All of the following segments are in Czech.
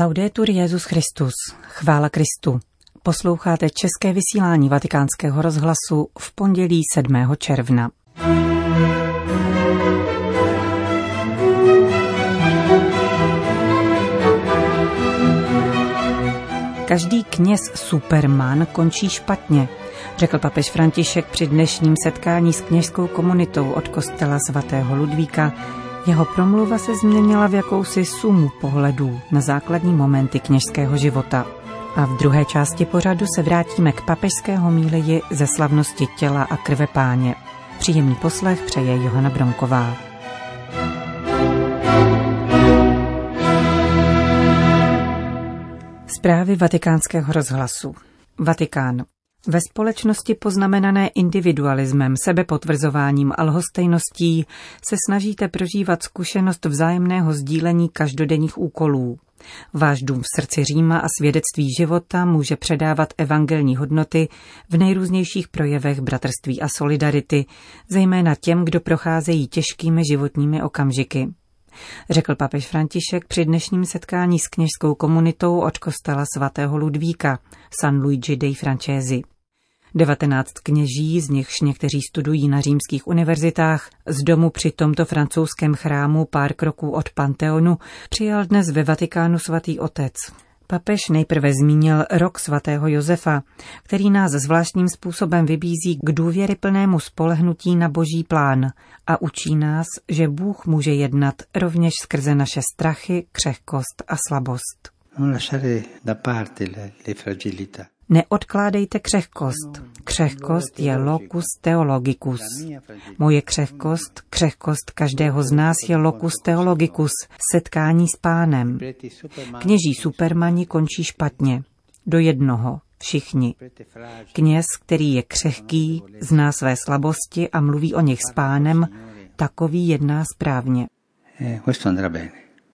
Laudetur Jezus Christus, chvála Kristu. Posloucháte české vysílání Vatikánského rozhlasu v pondělí 7. června. Každý kněz Superman končí špatně, řekl papež František při dnešním setkání s kněžskou komunitou od kostela svatého Ludvíka jeho promluva se změnila v jakousi sumu pohledů na základní momenty kněžského života. A v druhé části pořadu se vrátíme k papežského míleji ze slavnosti těla a krve páně. Příjemný poslech přeje Johana Bronková. Zprávy vatikánského rozhlasu. Vatikán. Ve společnosti poznamenané individualismem, sebepotvrzováním a lhostejností se snažíte prožívat zkušenost vzájemného sdílení každodenních úkolů. Váš dům v srdci Říma a svědectví života může předávat evangelní hodnoty v nejrůznějších projevech bratrství a solidarity, zejména těm, kdo procházejí těžkými životními okamžiky řekl papež František při dnešním setkání s kněžskou komunitou od kostela svatého Ludvíka San Luigi dei Francesi. 19 kněží, z nichž někteří studují na římských univerzitách, z domu při tomto francouzském chrámu pár kroků od Panteonu, přijal dnes ve Vatikánu svatý otec. Papež nejprve zmínil rok svatého Josefa, který nás zvláštním způsobem vybízí k důvěryplnému spolehnutí na boží plán a učí nás, že Bůh může jednat rovněž skrze naše strachy, křehkost a slabost. Neodkládejte křehkost. Křehkost je locus theologicus. Moje křehkost, křehkost každého z nás je locus theologicus, setkání s pánem. Kněží supermani končí špatně. Do jednoho, všichni. Kněz, který je křehký, zná své slabosti a mluví o nich s pánem, takový jedná správně. Eh,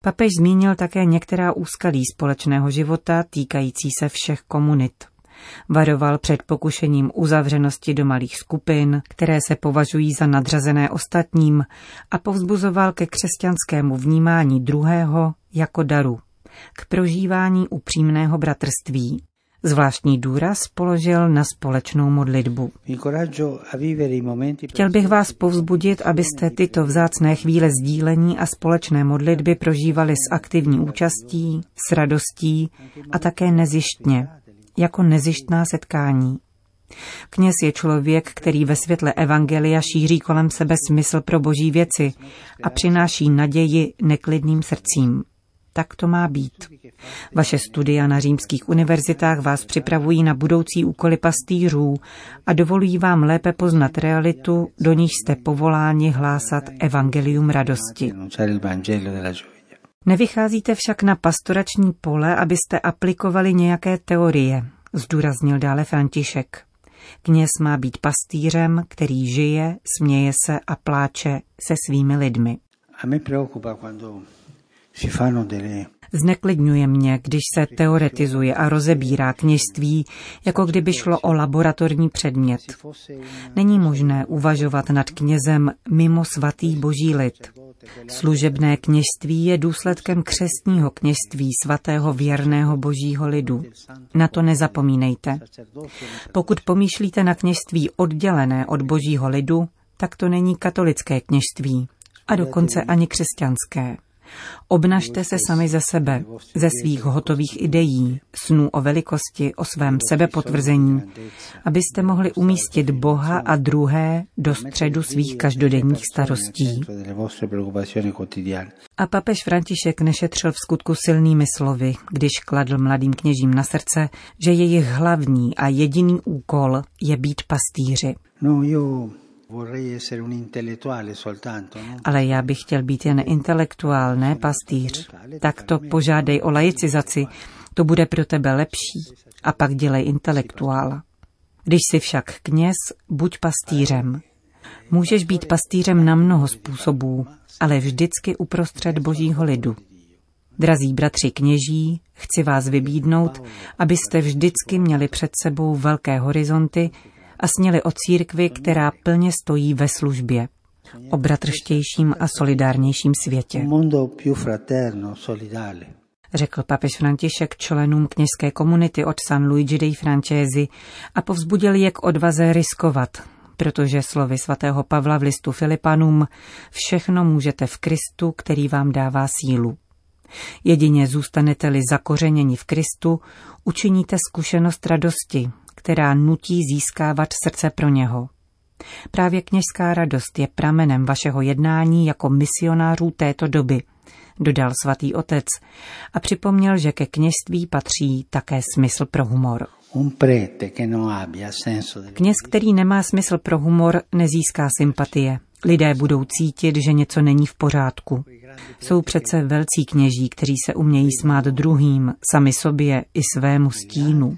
Papež zmínil také některá úskalí společného života týkající se všech komunit. Varoval před pokušením uzavřenosti do malých skupin, které se považují za nadřazené ostatním a povzbuzoval ke křesťanskému vnímání druhého jako daru, k prožívání upřímného bratrství. Zvláštní důraz položil na společnou modlitbu. Chtěl bych vás povzbudit, abyste tyto vzácné chvíle sdílení a společné modlitby prožívali s aktivní účastí, s radostí a také nezištně, jako nezištná setkání. Kněz je člověk, který ve světle Evangelia šíří kolem sebe smysl pro boží věci a přináší naději neklidným srdcím. Tak to má být. Vaše studia na římských univerzitách vás připravují na budoucí úkoly pastýřů a dovolují vám lépe poznat realitu, do níž jste povoláni hlásat evangelium radosti. Nevycházíte však na pastorační pole, abyste aplikovali nějaké teorie, zdůraznil dále František. Kněz má být pastýřem, který žije, směje se a pláče se svými lidmi. Zneklidňuje mě, když se teoretizuje a rozebírá kněžství, jako kdyby šlo o laboratorní předmět. Není možné uvažovat nad knězem mimo svatý boží lid. Služebné kněžství je důsledkem křestního kněžství svatého věrného božího lidu. Na to nezapomínejte. Pokud pomýšlíte na kněžství oddělené od božího lidu, tak to není katolické kněžství a dokonce ani křesťanské. Obnažte se sami ze sebe, ze svých hotových ideí, snů o velikosti, o svém sebepotvrzení, abyste mohli umístit Boha a druhé do středu svých každodenních starostí. A papež František nešetřil v skutku silnými slovy, když kladl mladým kněžím na srdce, že jejich hlavní a jediný úkol je být pastýři. No, jo. Ale já bych chtěl být jen intelektuál, ne pastýř. Tak to požádej o laicizaci, to bude pro tebe lepší. A pak dělej intelektuála. Když jsi však kněz, buď pastýřem. Můžeš být pastýřem na mnoho způsobů, ale vždycky uprostřed božího lidu. Drazí bratři kněží, chci vás vybídnout, abyste vždycky měli před sebou velké horizonty a sněli o církvi, která plně stojí ve službě, o bratrštějším a solidárnějším světě. řekl papež František členům kněžské komunity od San Luigi dei Francesi a povzbudil je k odvaze riskovat, protože slovy svatého Pavla v listu Filipanům všechno můžete v Kristu, který vám dává sílu. Jedině zůstanete-li zakořeněni v Kristu, učiníte zkušenost radosti, která nutí získávat srdce pro něho. Právě kněžská radost je pramenem vašeho jednání jako misionářů této doby, dodal svatý otec a připomněl, že ke kněžství patří také smysl pro humor. Kněz, který nemá smysl pro humor, nezíská sympatie. Lidé budou cítit, že něco není v pořádku. Jsou přece velcí kněží, kteří se umějí smát druhým, sami sobě i svému stínu.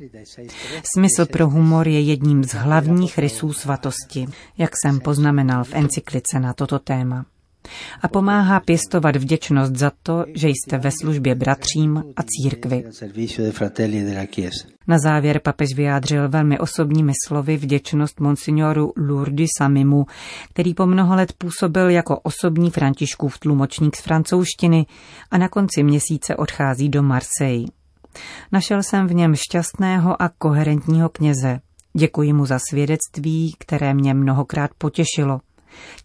Smysl pro humor je jedním z hlavních rysů svatosti, jak jsem poznamenal v encyklice na toto téma a pomáhá pěstovat vděčnost za to, že jste ve službě bratřím a církvi. Na závěr papež vyjádřil velmi osobními slovy vděčnost monsignoru Lourdi Samimu, který po mnoho let působil jako osobní Františkův tlumočník z francouzštiny a na konci měsíce odchází do Marseille. Našel jsem v něm šťastného a koherentního kněze. Děkuji mu za svědectví, které mě mnohokrát potěšilo.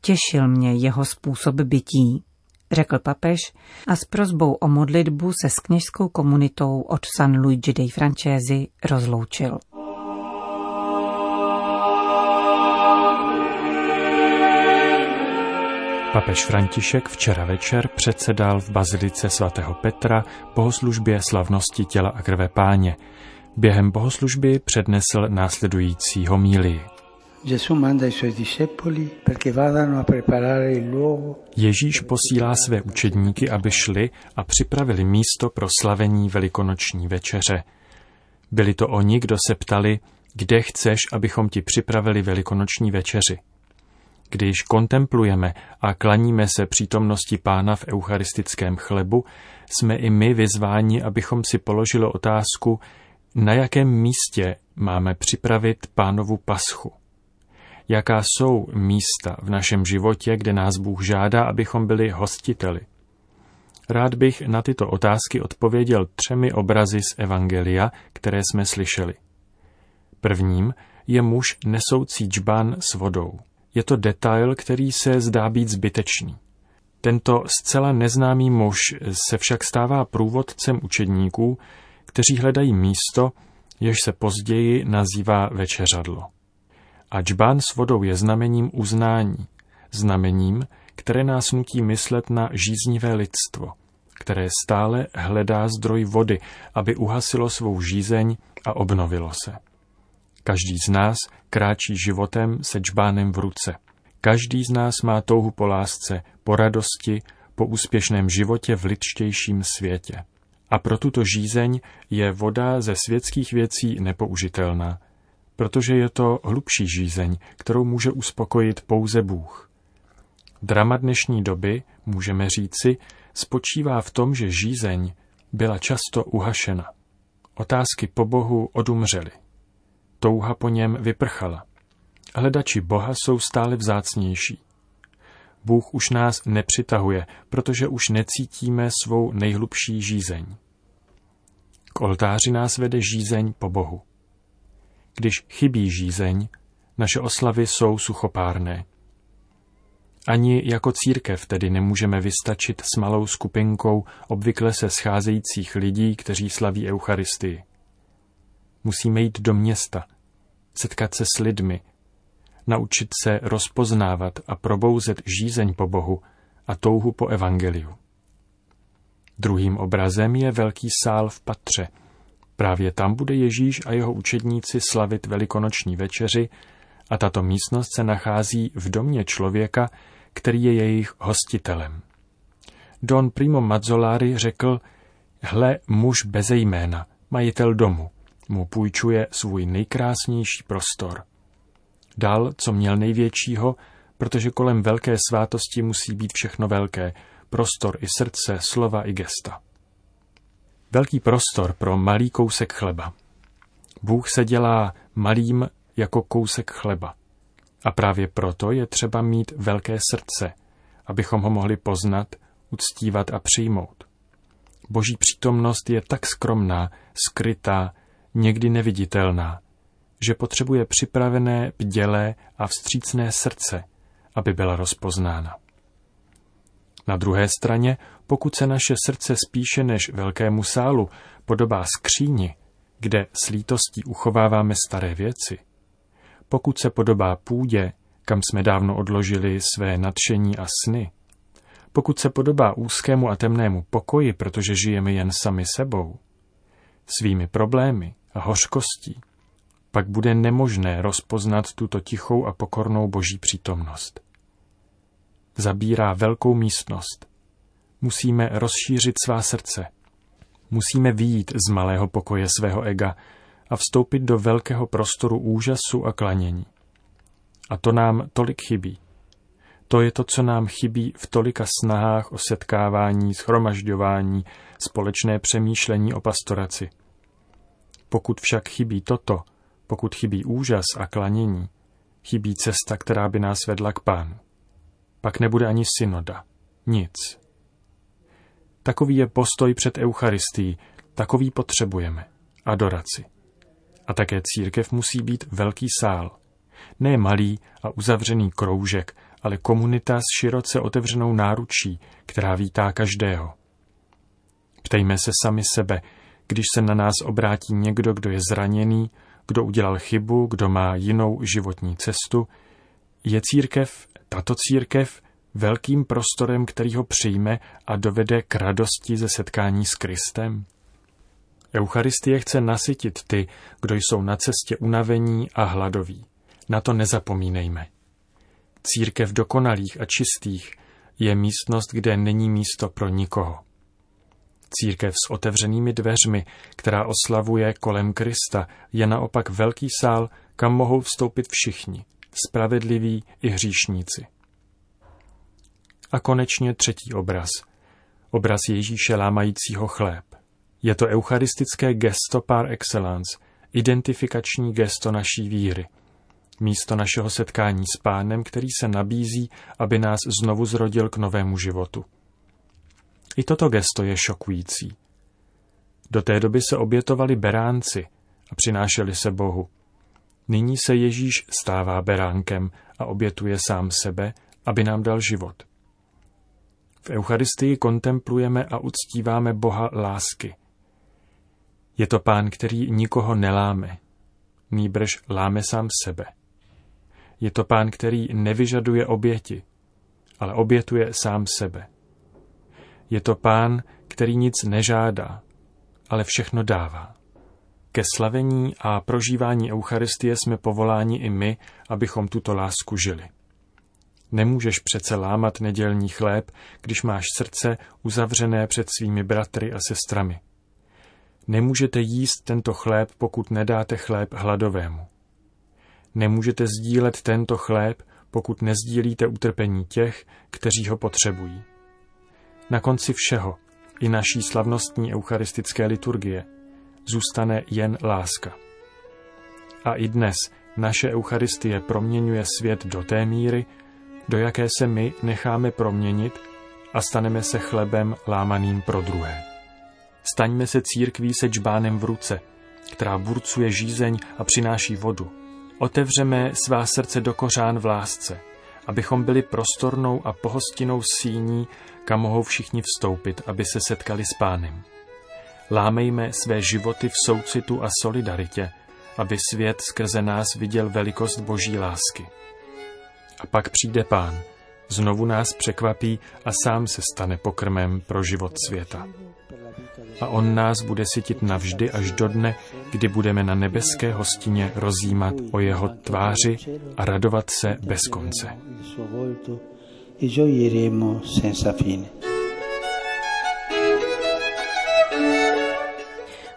Těšil mě jeho způsob bytí, řekl papež a s prozbou o modlitbu se s kněžskou komunitou od San Luigi dei Francesi rozloučil. Papež František včera večer předsedal v bazilice svatého Petra bohoslužbě slavnosti těla a krve páně. Během bohoslužby přednesl následující homílii. Ježíš posílá své učedníky, aby šli a připravili místo pro slavení velikonoční večeře. Byli to oni, kdo se ptali, kde chceš, abychom ti připravili velikonoční večeři. Když kontemplujeme a klaníme se přítomnosti pána v eucharistickém chlebu, jsme i my vyzváni, abychom si položili otázku, na jakém místě máme připravit pánovu paschu jaká jsou místa v našem životě, kde nás Bůh žádá, abychom byli hostiteli. Rád bych na tyto otázky odpověděl třemi obrazy z Evangelia, které jsme slyšeli. Prvním je muž nesoucí džban s vodou. Je to detail, který se zdá být zbytečný. Tento zcela neznámý muž se však stává průvodcem učedníků, kteří hledají místo, jež se později nazývá večeřadlo. A džbán s vodou je znamením uznání, znamením, které nás nutí myslet na žíznivé lidstvo, které stále hledá zdroj vody, aby uhasilo svou žízeň a obnovilo se. Každý z nás kráčí životem se džbánem v ruce. Každý z nás má touhu po lásce, po radosti, po úspěšném životě v lidštějším světě. A pro tuto žízeň je voda ze světských věcí nepoužitelná, protože je to hlubší žízeň, kterou může uspokojit pouze Bůh. Drama dnešní doby, můžeme říci, spočívá v tom, že žízeň byla často uhašena. Otázky po Bohu odumřely. Touha po něm vyprchala. Hledači Boha jsou stále vzácnější. Bůh už nás nepřitahuje, protože už necítíme svou nejhlubší žízeň. K oltáři nás vede žízeň po Bohu. Když chybí žízeň, naše oslavy jsou suchopárné. Ani jako církev tedy nemůžeme vystačit s malou skupinkou obvykle se scházejících lidí, kteří slaví Eucharistii. Musíme jít do města, setkat se s lidmi, naučit se rozpoznávat a probouzet žízeň po Bohu a touhu po Evangeliu. Druhým obrazem je velký sál v patře – Právě tam bude Ježíš a jeho učedníci slavit velikonoční večeři a tato místnost se nachází v domě člověka, který je jejich hostitelem. Don Primo Mazzolari řekl, hle muž beze jména, majitel domu, mu půjčuje svůj nejkrásnější prostor. Dal, co měl největšího, protože kolem velké svátosti musí být všechno velké, prostor i srdce, slova i gesta velký prostor pro malý kousek chleba. Bůh se dělá malým jako kousek chleba. A právě proto je třeba mít velké srdce, abychom ho mohli poznat, uctívat a přijmout. Boží přítomnost je tak skromná, skrytá, někdy neviditelná, že potřebuje připravené, bdělé a vstřícné srdce, aby byla rozpoznána. Na druhé straně, pokud se naše srdce spíše než velkému sálu podobá skříni, kde s lítostí uchováváme staré věci, pokud se podobá půdě, kam jsme dávno odložili své nadšení a sny, pokud se podobá úzkému a temnému pokoji, protože žijeme jen sami sebou, svými problémy a hořkostí, pak bude nemožné rozpoznat tuto tichou a pokornou boží přítomnost. Zabírá velkou místnost. Musíme rozšířit svá srdce. Musíme výjít z malého pokoje svého ega a vstoupit do velkého prostoru úžasu a klanění. A to nám tolik chybí. To je to, co nám chybí v tolika snahách o setkávání, schromažďování, společné přemýšlení o pastoraci. Pokud však chybí toto, pokud chybí úžas a klanění, chybí cesta, která by nás vedla k pánu. Pak nebude ani synoda. Nic. Takový je postoj před Eucharistií, takový potřebujeme. Adoraci. A také církev musí být velký sál. Ne malý a uzavřený kroužek, ale komunita s široce otevřenou náručí, která vítá každého. Ptejme se sami sebe, když se na nás obrátí někdo, kdo je zraněný, kdo udělal chybu, kdo má jinou životní cestu, je církev, tato církev, velkým prostorem, který ho přijme a dovede k radosti ze setkání s Kristem? Eucharistie chce nasytit ty, kdo jsou na cestě unavení a hladoví. Na to nezapomínejme. Církev dokonalých a čistých je místnost, kde není místo pro nikoho. Církev s otevřenými dveřmi, která oslavuje kolem Krista, je naopak velký sál, kam mohou vstoupit všichni, spravedliví i hříšníci. A konečně třetí obraz. Obraz Ježíše lámajícího chléb. Je to eucharistické gesto par excellence, identifikační gesto naší víry. Místo našeho setkání s pánem, který se nabízí, aby nás znovu zrodil k novému životu. I toto gesto je šokující. Do té doby se obětovali beránci a přinášeli se Bohu. Nyní se Ježíš stává beránkem a obětuje sám sebe, aby nám dal život. V Eucharistii kontemplujeme a uctíváme Boha lásky. Je to pán, který nikoho neláme, nýbrž láme sám sebe. Je to pán, který nevyžaduje oběti, ale obětuje sám sebe. Je to pán, který nic nežádá, ale všechno dává. Ke slavení a prožívání Eucharistie jsme povoláni i my, abychom tuto lásku žili. Nemůžeš přece lámat nedělní chléb, když máš srdce uzavřené před svými bratry a sestrami. Nemůžete jíst tento chléb, pokud nedáte chléb hladovému. Nemůžete sdílet tento chléb, pokud nezdílíte utrpení těch, kteří ho potřebují. Na konci všeho, i naší slavnostní eucharistické liturgie, zůstane jen láska. A i dnes naše Eucharistie proměňuje svět do té míry, do jaké se my necháme proměnit a staneme se chlebem lámaným pro druhé. Staňme se církví se džbánem v ruce, která burcuje žízeň a přináší vodu. Otevřeme svá srdce do kořán v lásce, abychom byli prostornou a pohostinnou síní, kam mohou všichni vstoupit, aby se setkali s pánem. Lámejme své životy v soucitu a solidaritě, aby svět skrze nás viděl velikost boží lásky. A pak přijde pán, znovu nás překvapí a sám se stane pokrmem pro život světa. A on nás bude sytit navždy až do dne, kdy budeme na nebeské hostině rozjímat o jeho tváři a radovat se bez konce.